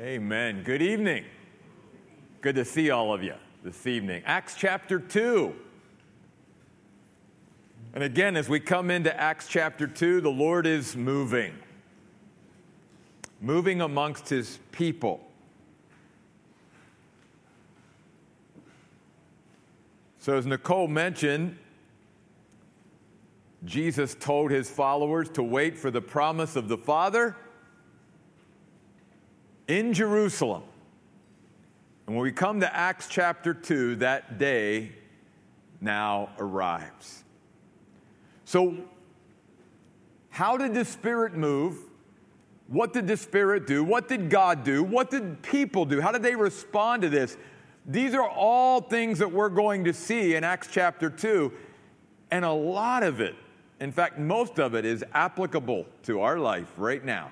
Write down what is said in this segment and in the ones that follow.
Amen. Good evening. Good to see all of you this evening. Acts chapter 2. And again, as we come into Acts chapter 2, the Lord is moving, moving amongst his people. So, as Nicole mentioned, Jesus told his followers to wait for the promise of the Father in Jerusalem. And when we come to Acts chapter 2, that day now arrives. So, how did the Spirit move? What did the Spirit do? What did God do? What did people do? How did they respond to this? These are all things that we're going to see in Acts chapter 2, and a lot of it, in fact, most of it, is applicable to our life right now.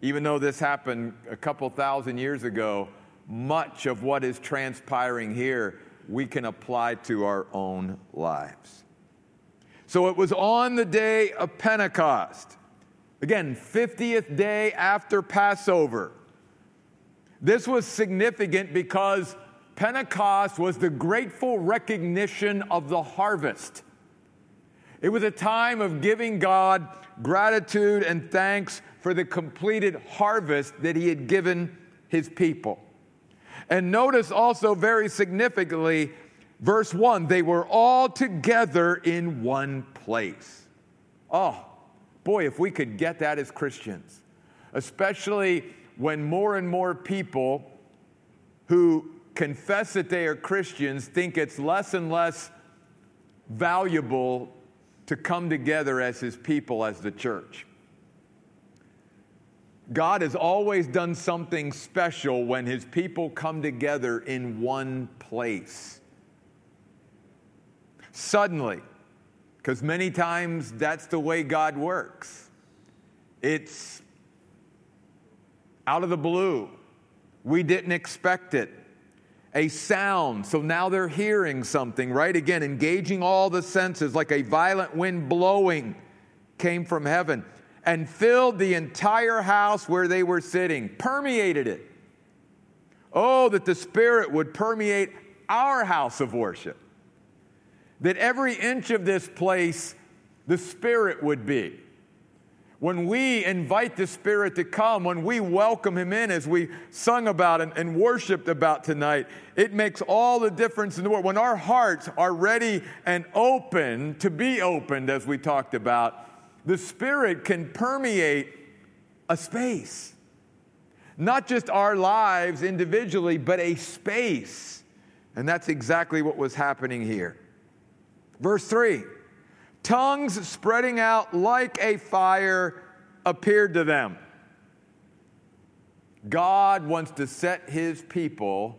Even though this happened a couple thousand years ago, much of what is transpiring here we can apply to our own lives. So it was on the day of Pentecost. Again, 50th day after Passover. This was significant because Pentecost was the grateful recognition of the harvest. It was a time of giving God gratitude and thanks for the completed harvest that he had given his people. And notice also very significantly, verse 1 they were all together in one place. Oh, boy, if we could get that as Christians, especially when more and more people who confess that they are Christians think it's less and less valuable to come together as his people, as the church. God has always done something special when his people come together in one place. Suddenly, because many times that's the way God works. It's out of the blue. We didn't expect it. A sound, so now they're hearing something, right? Again, engaging all the senses like a violent wind blowing came from heaven and filled the entire house where they were sitting, permeated it. Oh, that the Spirit would permeate our house of worship. That every inch of this place, the Spirit would be. When we invite the Spirit to come, when we welcome Him in, as we sung about and, and worshiped about tonight, it makes all the difference in the world. When our hearts are ready and open to be opened, as we talked about, the Spirit can permeate a space. Not just our lives individually, but a space. And that's exactly what was happening here. Verse 3 Tongues spreading out like a fire appeared to them. God wants to set his people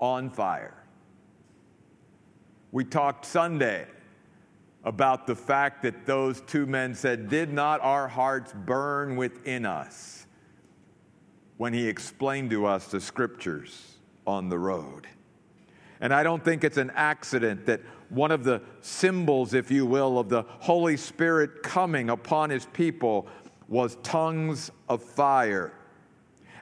on fire. We talked Sunday about the fact that those two men said, Did not our hearts burn within us when he explained to us the scriptures on the road? And I don't think it's an accident that one of the symbols, if you will, of the Holy Spirit coming upon his people was tongues of fire.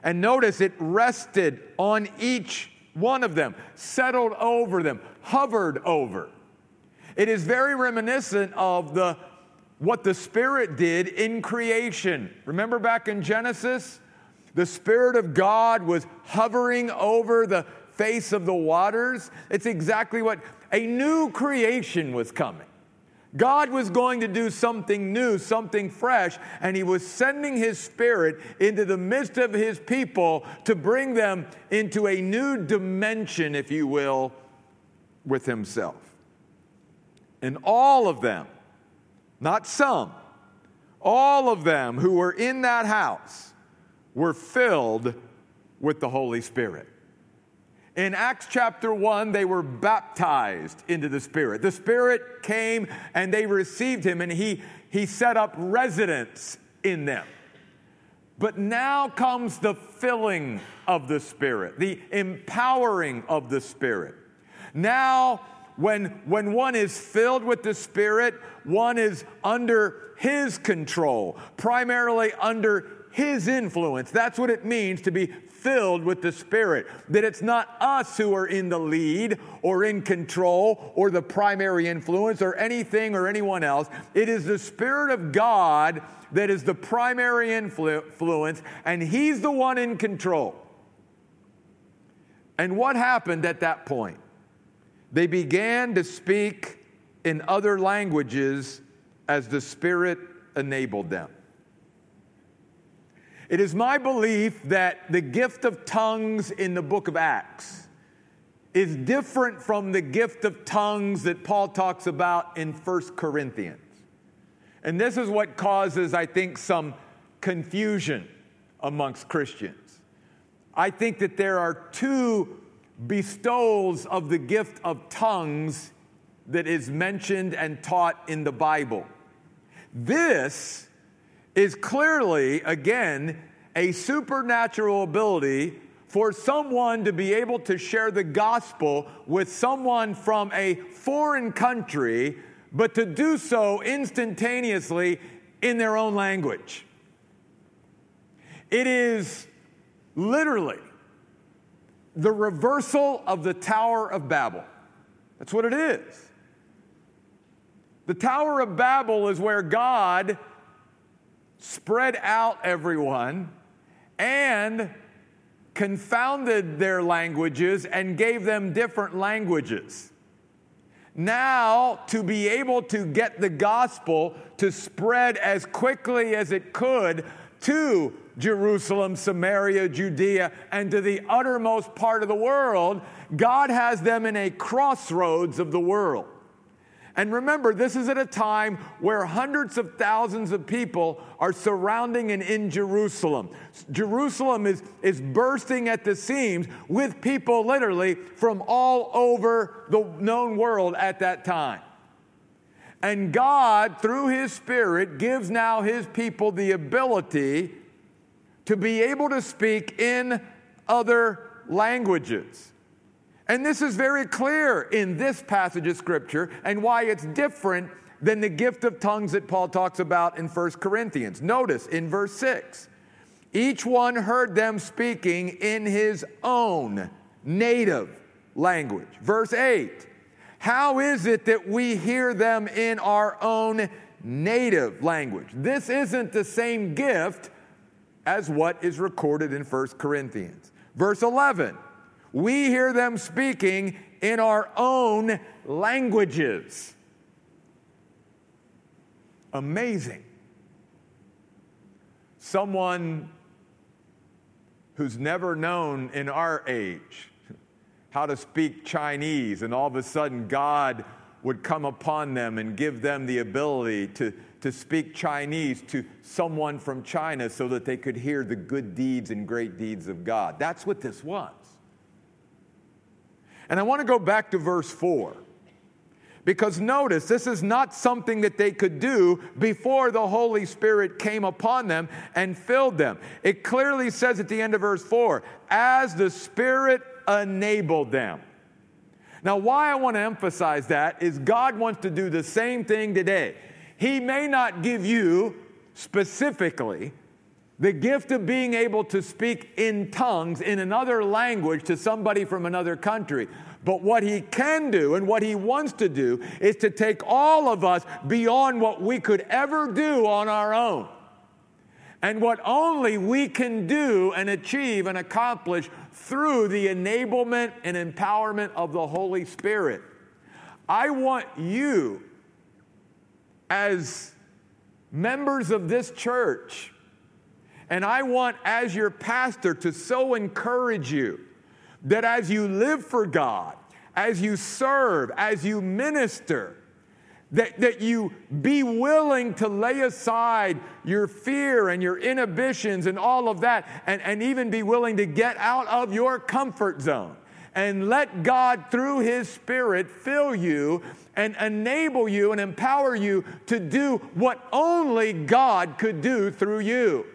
And notice it rested on each one of them, settled over them, hovered over. It is very reminiscent of the what the Spirit did in creation. Remember back in Genesis? The Spirit of God was hovering over the face of the waters. It's exactly what a new creation was coming. God was going to do something new, something fresh, and He was sending His Spirit into the midst of His people to bring them into a new dimension, if you will, with Himself. And all of them, not some, all of them who were in that house were filled with the Holy Spirit. In Acts chapter 1, they were baptized into the Spirit. The Spirit came and they received him, and he, he set up residence in them. But now comes the filling of the Spirit, the empowering of the Spirit. Now when, when one is filled with the Spirit, one is under His control, primarily under His influence. That's what it means to be filled with the Spirit. That it's not us who are in the lead or in control or the primary influence or anything or anyone else. It is the Spirit of God that is the primary influence, and He's the one in control. And what happened at that point? They began to speak in other languages as the Spirit enabled them. It is my belief that the gift of tongues in the book of Acts is different from the gift of tongues that Paul talks about in 1 Corinthians. And this is what causes, I think, some confusion amongst Christians. I think that there are two bestowals of the gift of tongues that is mentioned and taught in the Bible. This is clearly, again, a supernatural ability for someone to be able to share the gospel with someone from a foreign country, but to do so instantaneously in their own language. It is literally the reversal of the Tower of Babel. That's what it is. The Tower of Babel is where God spread out everyone and confounded their languages and gave them different languages. Now, to be able to get the gospel to spread as quickly as it could to Jerusalem, Samaria, Judea, and to the uttermost part of the world, God has them in a crossroads of the world. And remember, this is at a time where hundreds of thousands of people are surrounding and in Jerusalem. Jerusalem is, is bursting at the seams with people literally from all over the known world at that time. And God, through His Spirit, gives now His people the ability to be able to speak in other languages. And this is very clear in this passage of Scripture and why it's different than the gift of tongues that Paul talks about in 1 Corinthians. Notice in verse 6 each one heard them speaking in his own native language. Verse 8 How is it that we hear them in our own native language? This isn't the same gift as what is recorded in 1 Corinthians. Verse 11 we hear them speaking in our own languages. Amazing. Someone who's never known in our age how to speak Chinese, and all of a sudden God would come upon them and give them the ability to, to speak Chinese to someone from China so that they could hear the good deeds and great deeds of God. That's what this was. And I want to go back to verse 4. Because notice, this is not something that they could do before the Holy Spirit came upon them and filled them. It clearly says at the end of verse 4 as the Spirit enabled them. Now, why I want to emphasize that is God wants to do the same thing today. He may not give you specifically the gift of being able to speak in tongues in another language to somebody from another country. But what he can do and what he wants to do is to take all of us beyond what we could ever do on our own. And what only we can do and achieve and accomplish through the enablement and empowerment of the Holy Spirit. I want you, as members of this church, and I want, as your pastor, to so encourage you that as you live for God, as you serve, as you minister, that, that you be willing to lay aside your fear and your inhibitions and all of that, and, and even be willing to get out of your comfort zone. And let God, through His Spirit, fill you and enable you and empower you to do what only God could do through you.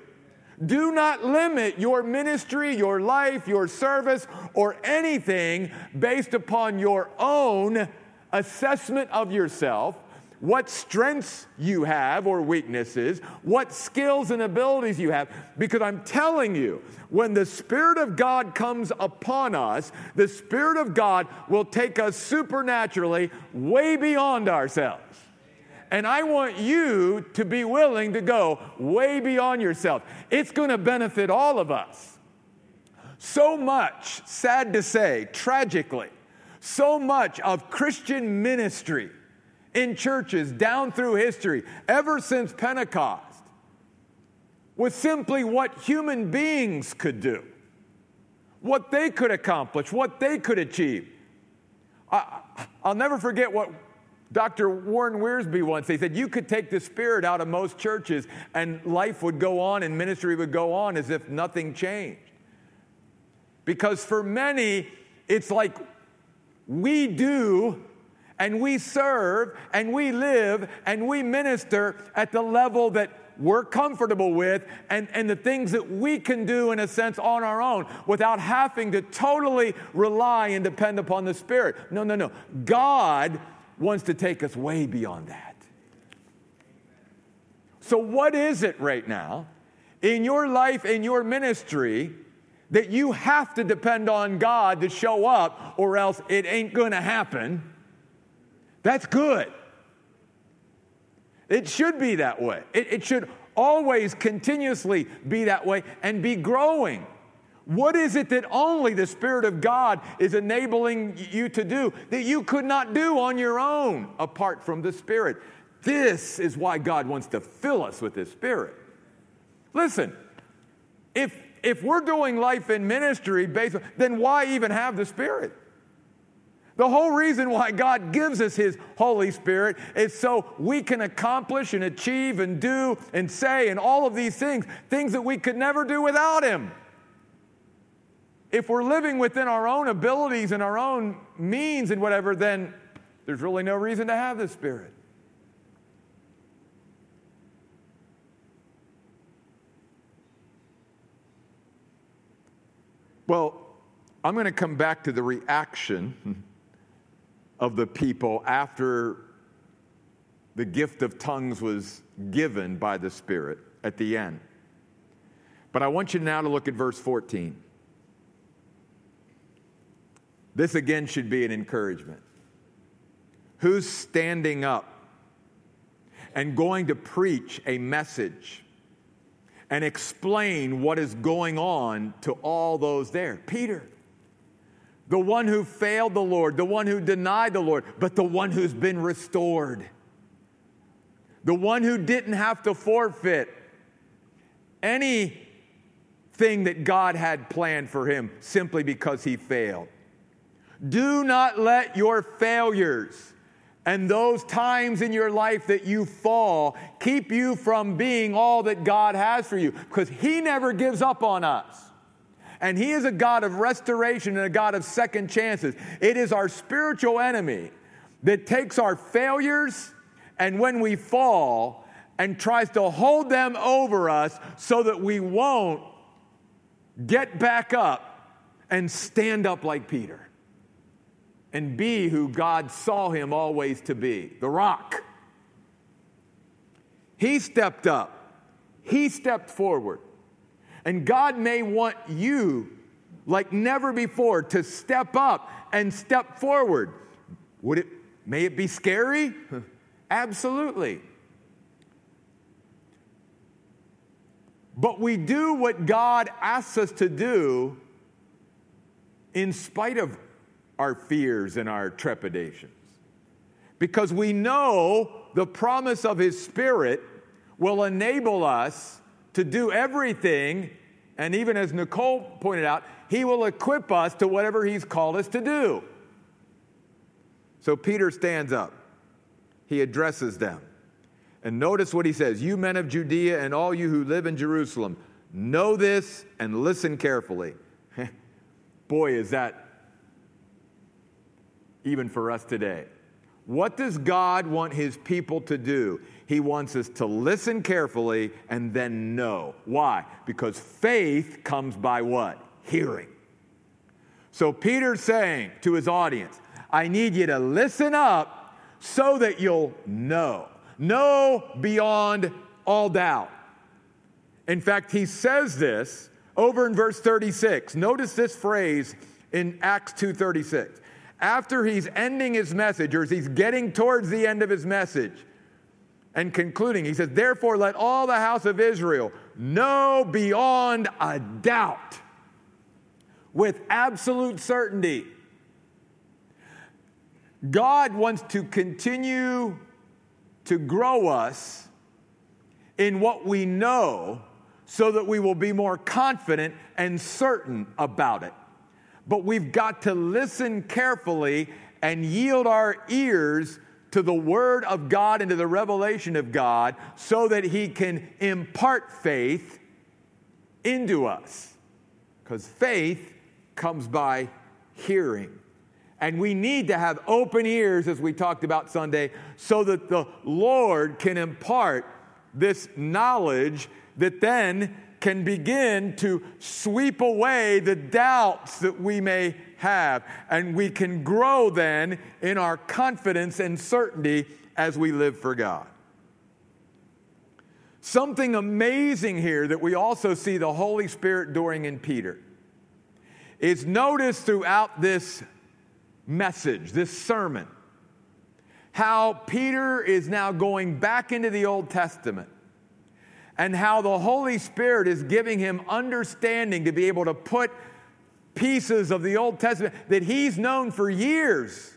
Do not limit your ministry, your life, your service, or anything based upon your own assessment of yourself, what strengths you have or weaknesses, what skills and abilities you have. Because I'm telling you, when the Spirit of God comes upon us, the Spirit of God will take us supernaturally way beyond ourselves. And I want you to be willing to go way beyond yourself. It's going to benefit all of us. So much, sad to say, tragically, so much of Christian ministry in churches down through history, ever since Pentecost, was simply what human beings could do, what they could accomplish, what they could achieve. I, will never forget what Dr. Warren Wiersbe once he said, You could take the spirit out of most churches and life would go on and ministry would go on as if nothing changed. Because for many, it's like we do and we serve and we live and we minister at the level that we're comfortable with and, and the things that we can do in a sense on our own without having to totally rely and depend upon the Spirit. No, no, no. God wants to take us way beyond that. So, what is it right now in your life, in your ministry, that you have to depend on God to show up, or else it ain't gonna happen? That's good. It should be that way. It, it, should always continuously be that way and be growing. What is it that only the Spirit of God is enabling you to do that you could not do on your own apart from the Spirit? This is why God wants to fill us with His Spirit. Listen, if, if we're doing life in ministry based then why even have the Spirit? The whole reason why God gives us His Holy Spirit is so we can accomplish and achieve and do and say and all of these things, things that we could never do without Him. If we're living within our own abilities and our own means and whatever, then there's really no reason to have the Spirit. Well, I'm going to come back to the reaction of the people after the gift of tongues was given by the Spirit at the end. But I want you now to look at verse 14. This again should be an encouragement. Who's standing up and going to preach a message and explain what is going on to all those there? Peter the one who failed the Lord, the one who denied the Lord, but the one who's been restored, the one who didn't have to forfeit anything that God had planned for him simply because he failed. Do not let your failures and those times in your life that you fall keep you from being all that God has for you because He never gives up on us and He is a God of restoration and a God of second chances. It is our spiritual enemy that takes our failures and when we fall and tries to hold them over us so that we won't get back up and stand up like Peter and be who God saw him always to be the rock. He stepped up, he stepped forward. And God may want you, like never before, to step up and step forward. Would it, may it be scary? Absolutely. But we do what God asks us to do in spite of our fears and our trepidations. Because we know the promise of His Spirit will enable us to do everything. And even as Nicole pointed out, He will equip us to whatever He's called us to do. So Peter stands up, he addresses them. And notice what he says You men of Judea and all you who live in Jerusalem, know this and listen carefully. Boy, is that even for us today. What does God want his people to do? He wants us to listen carefully and then know. Why? Because faith comes by what? Hearing. So Peter's saying to his audience, I need you to listen up so that you'll know. Know beyond all doubt. In fact, he says this over in verse 36. Notice this phrase in Acts 2:36. After he's ending his message or as he's getting towards the end of his message and concluding, he says, "Therefore let all the house of Israel know beyond a doubt with absolute certainty God wants to continue to grow us in what we know so that we will be more confident and certain about it. But we've got to listen carefully and yield our ears to the Word of God and to the revelation of God so that He can impart faith into us. Because faith comes by hearing. And we need to have open ears, as we talked about Sunday, so that the Lord can impart this knowledge that then can begin to sweep away the doubts that we may have. And we can grow then in our confidence and certainty as we live for God. Something amazing here that we also see the Holy Spirit doing in Peter is noticed throughout this message, this sermon, how Peter is now going back into the Old Testament and how the Holy Spirit is giving him understanding to be able to put pieces of the Old Testament that he's known for years.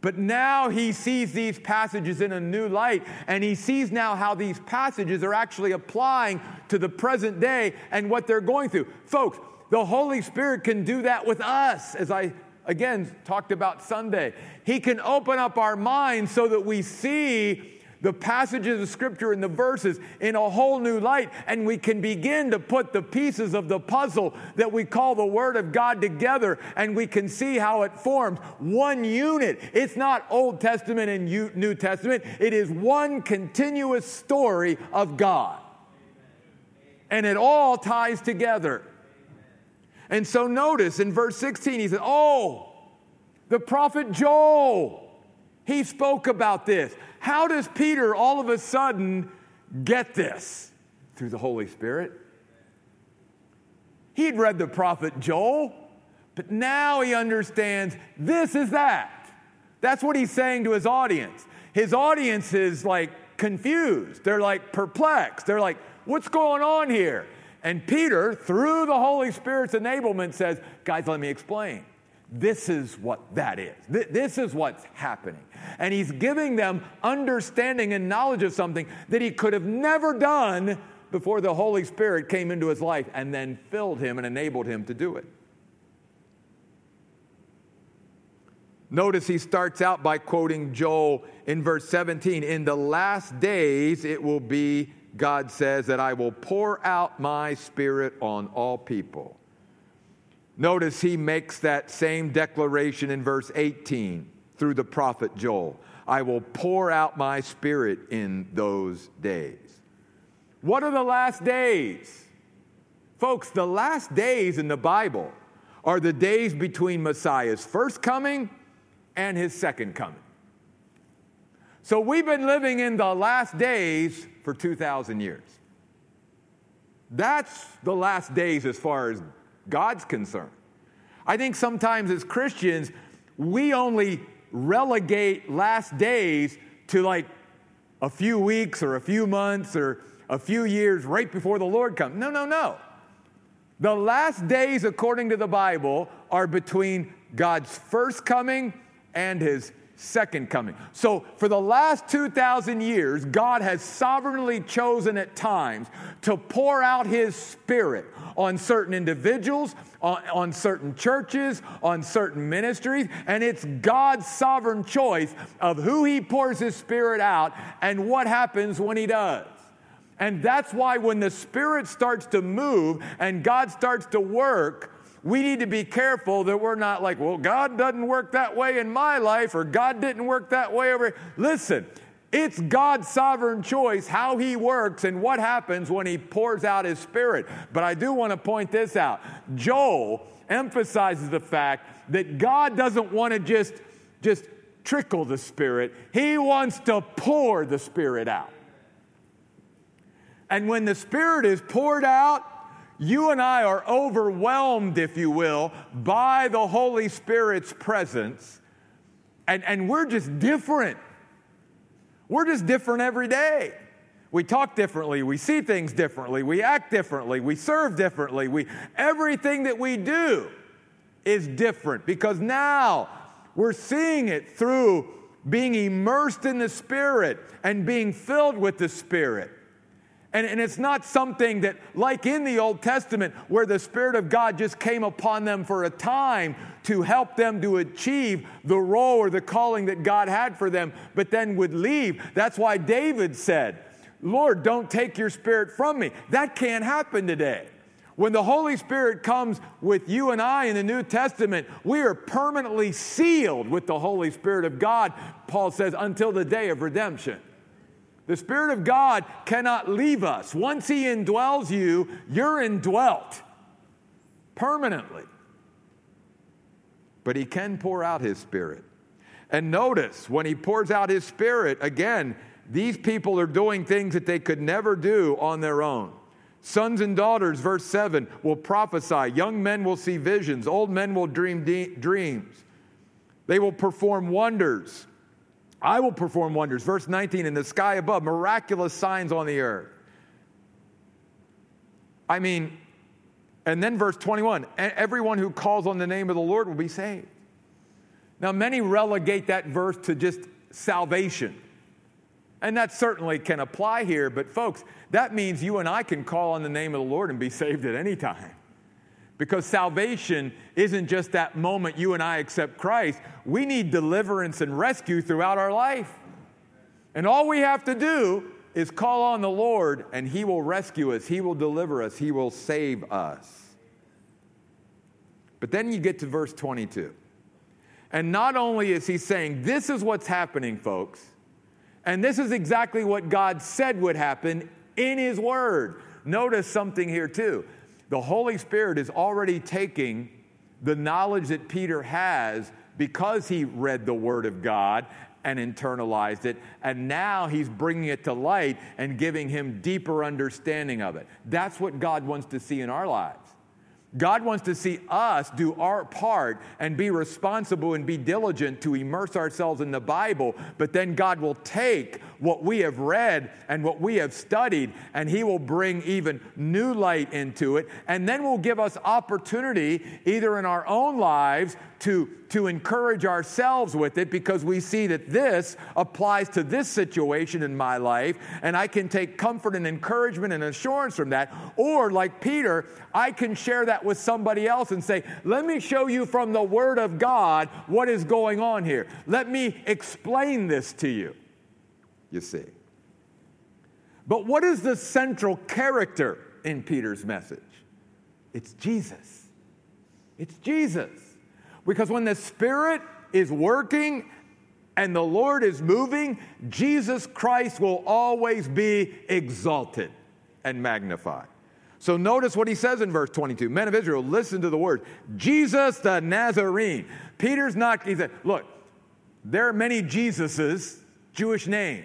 But now he sees these passages in a new light, and he sees now how these passages are actually applying to the present day and what they're going through. Folks, the Holy Spirit can do that with us, as I again talked about Sunday. He can open up our minds so that we see the passages of Scripture and the verses in a whole new light, and we can begin to put the pieces of the puzzle that we call the Word of God together, and we can see how it forms one unit. It's not Old Testament and New Testament, it is one continuous story of God. And it all ties together. And so notice in verse 16, he said, Oh, the prophet Joel, he spoke about this. How does Peter all of a sudden get this? Through the Holy Spirit. He'd read the prophet Joel, but now he understands this is that. That's what he's saying to his audience. His audience is like confused. They're like perplexed. They're like, what's going on here? And Peter, through the Holy Spirit's enablement, says, Guys, let me explain. This is what that is. This is what's happening. And he's giving them understanding and knowledge of something that he could have never done before the Holy Spirit came into his life and then filled him and enabled him to do it. Notice he starts out by quoting Joel in verse 17 In the last days it will be God says that I will pour out my spirit on all people. Notice he makes that same declaration in verse 18 through the prophet Joel. I will pour out my spirit in those days. What are the last days? Folks, the last days in the Bible are the days between Messiah's first coming and his second coming. So we've been living in the last days for 2,000 years. That's the last days as far as God's concern. I think sometimes as Christians, we only relegate last days to like a few weeks or a few months or a few years right before the Lord comes. No, no, no. The last days, according to the Bible, are between God's first coming and his second coming. So, for the last 2,000 years, God has sovereignly chosen at times to pour out His Spirit on certain individuals, on, on, certain churches, on certain ministries, and it's God's sovereign choice of who He pours His Spirit out and what happens when He does. And that's why when the Spirit starts to move and God starts to work, we need to be careful that we're not like, well, God doesn't work that way in my life, or God didn't work that way over. Listen, it's God's sovereign choice how He works and what happens when He pours out His Spirit. But I do want to point this out. Joel emphasizes the fact that God doesn't want to just, just trickle the Spirit, He wants to pour the Spirit out. And when the Spirit is poured out, you and I are overwhelmed, if you will, by the Holy Spirit's presence. And, and we're just different. We're just different every day. We talk differently, we see things differently, we act differently, we serve differently. We, everything that we do is different because now we're seeing it through being immersed in the Spirit and being filled with the Spirit. And, and it's not something that, like in the Old Testament, where the Spirit of God just came upon them for a time to help them to achieve the role or the calling that God had for them, but then would leave. That's why David said, Lord, don't take your Spirit from me. That can't happen today. When the Holy Spirit comes with you and I in the New Testament, we are permanently sealed with the Holy Spirit of God, Paul says, until the day of redemption. The Spirit of God cannot leave us. Once He indwells you, you're indwelt permanently. But He can pour out His Spirit. And notice, when He pours out His Spirit, again, these people are doing things that they could never do on their own. Sons and daughters, verse 7, will prophesy. Young men will see visions. Old men will dream de- dreams. They will perform wonders. I will perform wonders. Verse 19, in the sky above, miraculous signs on the earth. I mean, and then verse 21, everyone who calls on the name of the Lord will be saved. Now, many relegate that verse to just salvation. And that certainly can apply here, but folks, that means you and I can call on the name of the Lord and be saved at any time. Because salvation isn't just that moment you and I accept Christ. We need deliverance and rescue throughout our life. And all we have to do is call on the Lord, and He will rescue us, He will deliver us, He will save us. But then you get to verse 22. And not only is He saying, This is what's happening, folks, and this is exactly what God said would happen in His Word. Notice something here, too the Holy Spirit is already taking the knowledge that Peter has because he read the Word of God and internalized it, and now he's bringing it to light and giving him deeper understanding of it. That's what God wants to see in our lives. God wants to see us do our part and be responsible and be diligent to immerse ourselves in the Bible, but then God will take what we have read and what we have studied, and He will bring even new light into it, and then will give us opportunity either in our own lives to, to encourage ourselves with it because we see that this applies to this situation in my life, and I can take comfort and encouragement and assurance from that. Or, like Peter, I can share that with somebody else and say, Let me show you from the Word of God what is going on here. Let me explain this to you. You see. But what is the central character in Peter's message? It's Jesus. It's Jesus. Because when the Spirit is working and the Lord is moving, Jesus Christ will always be exalted and magnified. So notice what he says in verse 22 Men of Israel, listen to the word Jesus the Nazarene. Peter's not, he said, Look, there are many Jesuses, Jewish name.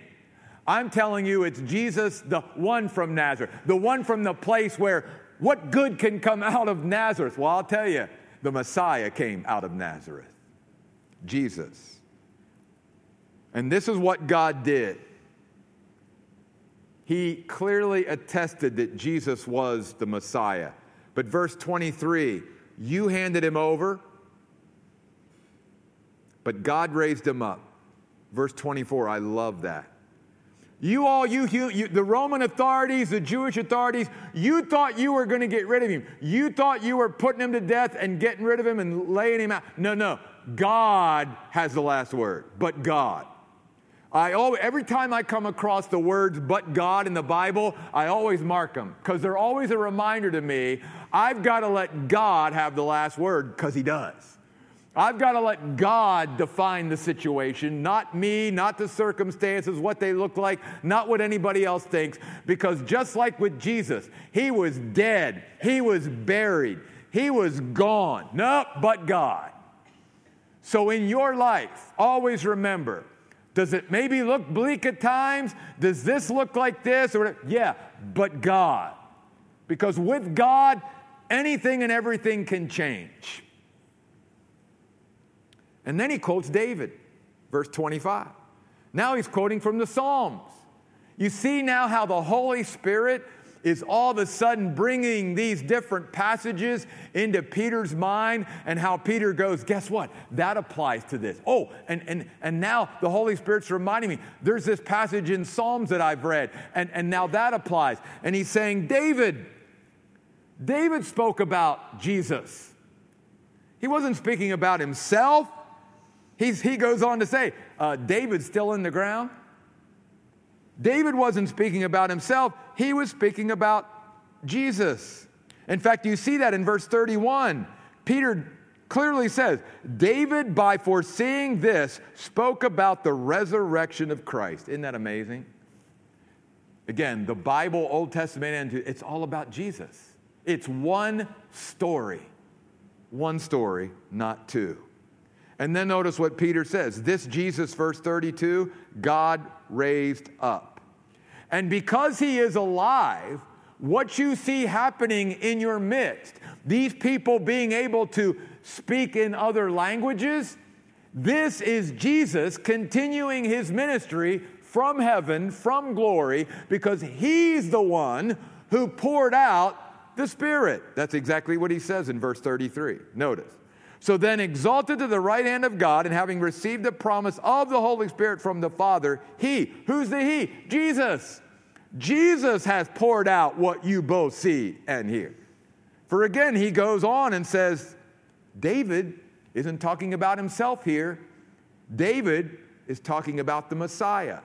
I'm telling you, it's Jesus, the one from Nazareth, the one from the place where what good can come out of Nazareth? Well, I'll tell you, the Messiah came out of Nazareth, Jesus. And this is what God did. He clearly attested that Jesus was the Messiah. But verse 23 you handed him over, but God raised him up. Verse 24, I love that. You all, you, you, the Roman authorities, the Jewish authorities, you thought you were going to get rid of him. You thought you were putting him to death and getting rid of him and laying him out. No, no. God has the last word, but God. I always, every time I come across the words but God in the Bible, I always mark them because they're always a reminder to me I've got to let God have the last word because He does. I've got to let God define the situation, not me, not the circumstances, what they look like, not what anybody else thinks. Because just like with Jesus, he was dead, he was buried, he was gone. Nope, but God. So in your life, always remember does it maybe look bleak at times? Does this look like this? Or? Yeah, but God. Because with God, anything and everything can change. And then he quotes David, verse 25. Now he's quoting from the Psalms. You see now how the Holy Spirit is all of a sudden bringing these different passages into Peter's mind and how Peter goes, guess what? That applies to this. Oh, and, and, and now the Holy Spirit's reminding me, there's this passage in Psalms that I've read, and, and now that applies. And he's saying, David, David spoke about Jesus. He wasn't speaking about himself. He's, he goes on to say, uh, David's still in the ground. David wasn't speaking about himself, he was speaking about Jesus. In fact, you see that in verse 31. Peter clearly says, David, by foreseeing this, spoke about the resurrection of Christ. Isn't that amazing? Again, the Bible, Old Testament, and it's all about Jesus. It's one story. One story, not two. And then notice what Peter says. This Jesus, verse 32, God raised up. And because he is alive, what you see happening in your midst, these people being able to speak in other languages, this is Jesus continuing his ministry from heaven, from glory, because he's the one who poured out the Spirit. That's exactly what he says in verse 33. Notice. So then, exalted to the right hand of God, and having received the promise of the Holy Spirit from the Father, He, who's the He? Jesus. Jesus has poured out what you both see and hear. For again, he goes on and says, David isn't talking about himself here. David is talking about the Messiah,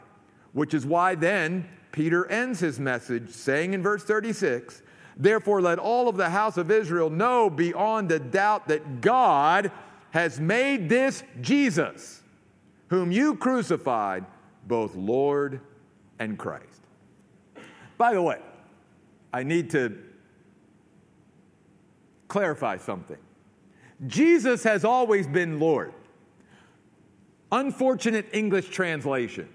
which is why then Peter ends his message saying in verse 36 Therefore, let all of the house of Israel know beyond a doubt that God has made this Jesus, whom you crucified, both Lord and Christ. By the way, I need to clarify something. Jesus has always been Lord. Unfortunate English translation.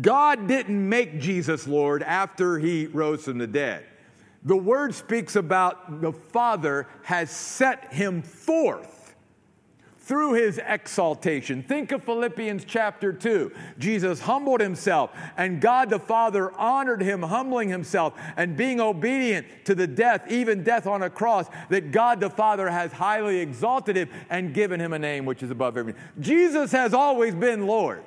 God didn't make Jesus Lord after he rose from the dead. The word speaks about the Father has set him forth through his exaltation. Think of Philippians chapter 2. Jesus humbled himself, and God the Father honored him, humbling himself and being obedient to the death, even death on a cross, that God the Father has highly exalted him and given him a name which is above everything. Jesus has always been Lord.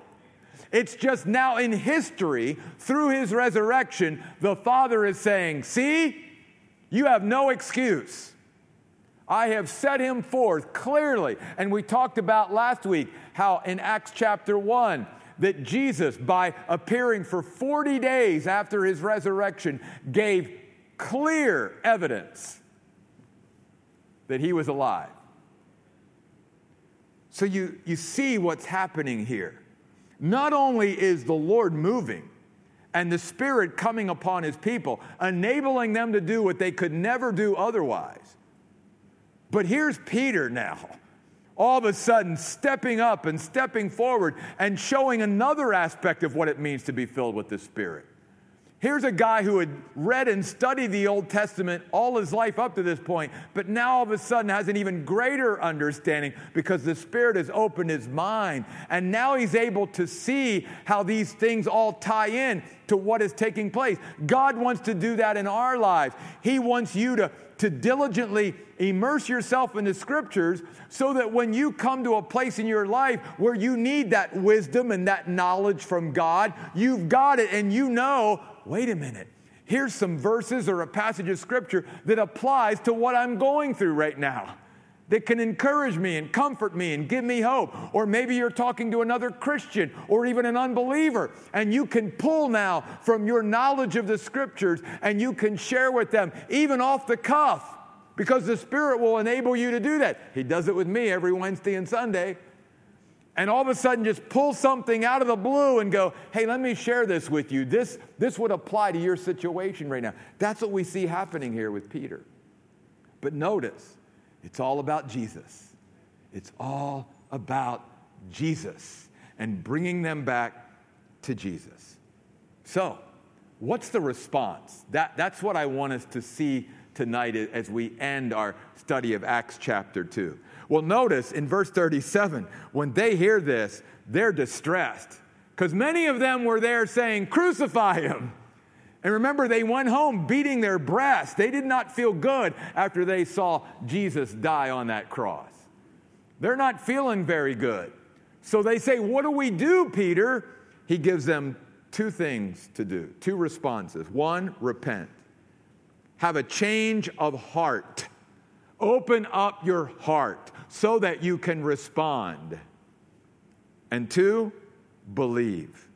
It's just now in history, through his resurrection, the Father is saying, See, you have no excuse. I have set him forth clearly. And we talked about last week how in Acts chapter 1, that Jesus, by appearing for 40 days after his resurrection, gave clear evidence that he was alive. So you, you see what's happening here. Not only is the Lord moving and the Spirit coming upon His people, enabling them to do what they could never do otherwise, but here's Peter now, all of a sudden stepping up and stepping forward and showing another aspect of what it means to be filled with the Spirit. Here's a guy who had read and studied the Old Testament all his life up to this point, but now all of a sudden has an even greater understanding because the Spirit has opened his mind. And now he's able to see how these things all tie in to what is taking place. God wants to do that in our lives. He wants you to, to diligently immerse yourself in the scriptures so that when you come to a place in your life where you need that wisdom and that knowledge from God, you've got it and you know wait a minute, here's some verses or a passage of scripture that applies to what I'm going through right now. That can encourage me and comfort me and give me hope. Or maybe you're talking to another Christian or even an unbeliever, and you can pull now from your knowledge of the scriptures and you can share with them, even off the cuff, because the Spirit will enable you to do that. He does it with me every Wednesday and Sunday and all of a sudden just pull something out of the blue and go, hey, let me share this with you. This, this would apply to your situation right now. That's what we see happening here with Peter. But notice, it's all about Jesus. It's all about Jesus and bringing them back to Jesus. So, what's the response? That, that's what I want us to see tonight as we end our study of Acts chapter 2. Well, notice in verse 37, when they hear this, they're distressed because many of them were there saying, Crucify him. And remember, they went home beating their breasts. They did not feel good after they saw Jesus die on that cross. They're not feeling very good. So they say, What do we do, Peter? He gives them two things to do, two responses. One, repent. Have a change of heart. Open up your heart so that you can respond. And two, believe.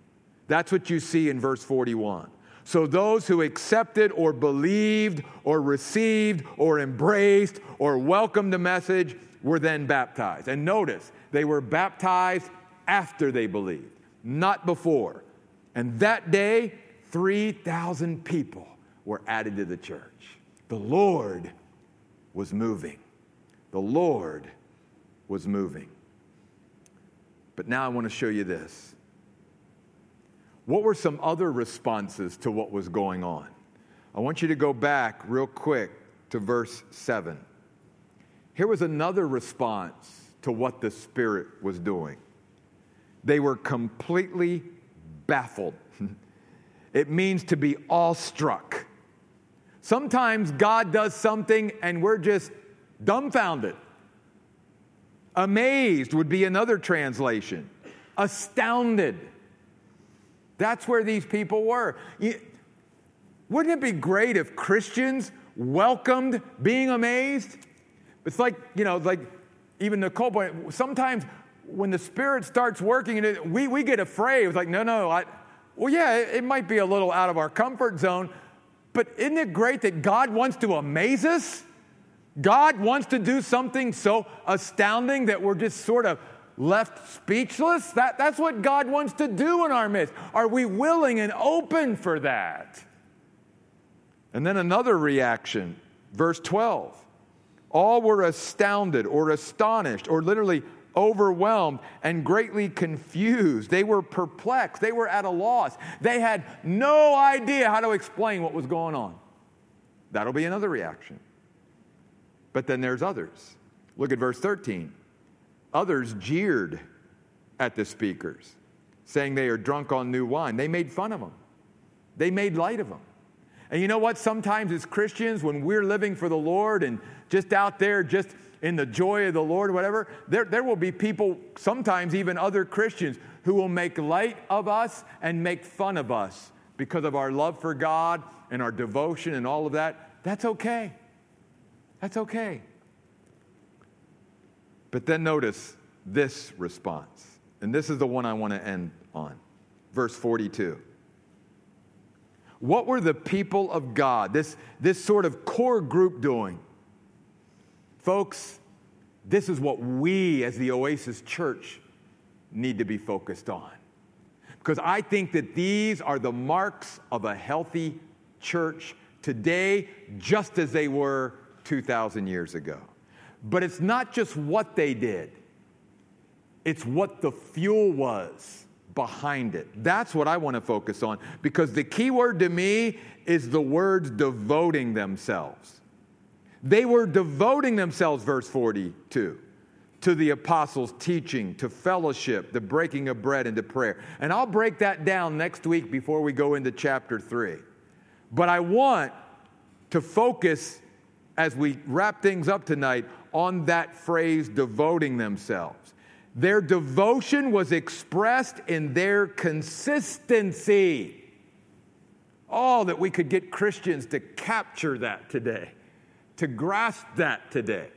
That's what you see in verse 41. So those who accepted or believed or received or embraced or welcomed the message were then baptized. And notice, they were baptized after they believed, not before. And that day, 3,000 people were added to the church. The Lord was moving. The Lord was moving. But now I want to show you this. What were some other responses to what was going on? I want you to go back real quick to verse 7. Here was another response to what the Spirit was doing. They were completely baffled. It means to be awestruck. Sometimes God does something and we're just dumbfounded. Amazed would be another translation. Astounded. That's where these people were. wouldn't it be great if Christians welcomed being amazed? It's like, you know, like even Nicole point, sometimes when the Spirit starts working, we, we get afraid. It's like, no, no, I, well, yeah, it, it might be a little out of our comfort zone, but isn't it great that God wants to amaze us? God wants to do something so astounding that we're just sort of left speechless? That, that's what God wants to do in our midst. Are we willing and open for that? And then another reaction, verse 12. All were astounded or astonished or literally overwhelmed and greatly confused. They were perplexed. They were at a loss. They had no idea how to explain what was going on. That'll be another reaction. But then there's others. Look at verse 13. Others jeered at the speakers, saying they are drunk on new wine. They made fun of them, they made light of them. And you know what? Sometimes as Christians, when we're living for the Lord and just out there, just in the joy of the Lord, whatever, there, there will be people, sometimes even other Christians, who will make light of us and make fun of us because of our love for God and our devotion and all of that. That's okay. That's okay. But then notice this response. And this is the one I want to end on. Verse 42. What were the people of God, this, this sort of core group, doing? Folks, this is what we as the Oasis Church need to be focused on. Because I think that these are the marks of a healthy church today, just as they were 2,000 years ago. But it's not just what they did, it's what the fuel was behind it. That's what I want to focus on because the key word to me is the words devoting themselves. They were devoting themselves, verse 42, to the apostles' teaching, to fellowship, the breaking of bread, and to prayer. And I'll break that down next week before we go into chapter 3. But I want to focus as we wrap things up tonight on that phrase, devoting themselves. Their devotion was expressed in their consistency. Oh, that we could get Christians to capture that today to grasp that today.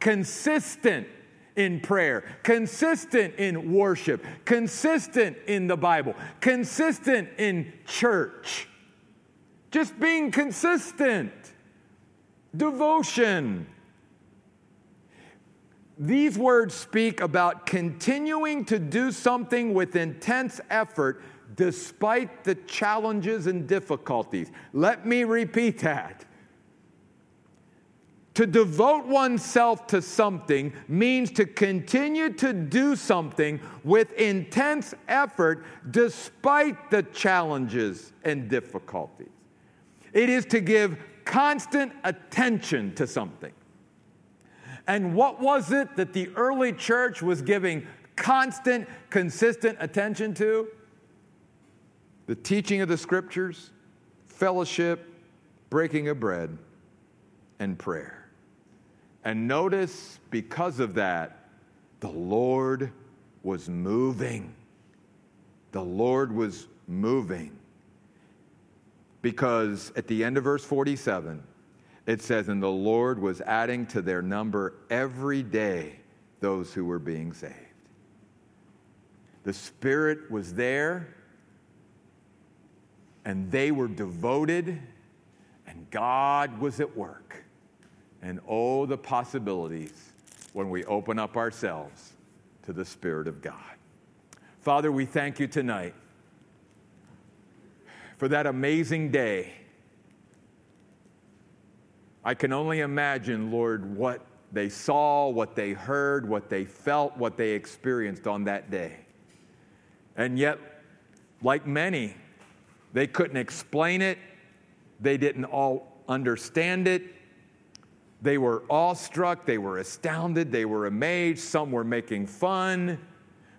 Consistent in prayer, consistent in worship, consistent in the Bible, consistent in church. Just being consistent. Devotion. These words speak about continuing to do something with intense effort despite the challenges and difficulties. Let me repeat that To devote oneself to something means to continue to do something with intense effort despite the challenges and difficulties. It is to give constant attention to something. And what was it that the early church was giving constant, consistent attention to? The teaching of the scriptures, fellowship, breaking of bread, and prayer. And notice, because of that, the Lord was moving. The Lord was moving. Because at the end of verse 47, it says, And the Lord was adding to their number every day those who were being saved. The Spirit was there, and they were devoted, and God was at work. And oh, the possibilities when we open up ourselves to the Spirit of God. Father, we thank you tonight for that amazing day. I can only imagine, Lord, what they saw, what they heard, what they felt, what they experienced on that day. And yet, like many, they couldn't explain it, they didn't all understand it. They were awestruck, they were astounded, they were amazed, some were making fun.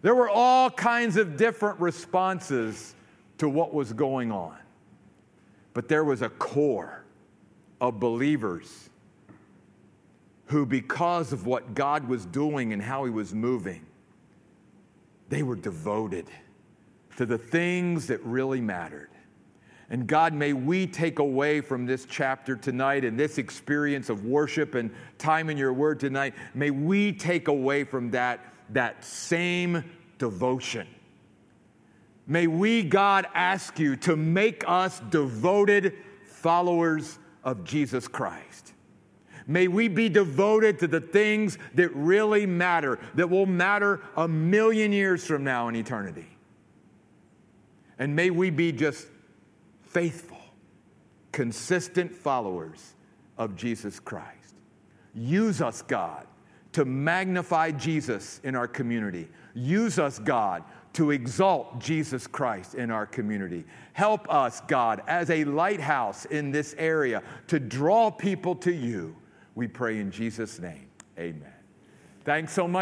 There were all kinds of different responses to what was going on. But there was a core of believers who, because of what God was doing and how He was moving, they were devoted to the things that really mattered. And God, may we take away from this chapter tonight and this experience of worship and time in your word tonight, may we take away from that that same devotion May we, God, ask you to make us devoted followers of Jesus Christ. May we be devoted to the things that really matter, that will matter a million years from now in eternity. And may we be just faithful, consistent followers of Jesus Christ. Use us, God, to magnify Jesus in our community. Use us, God, to exalt Jesus Christ in our community. Help us, God, as a lighthouse in this area to draw people to you. We pray in Jesus' name. Amen. Thanks so much.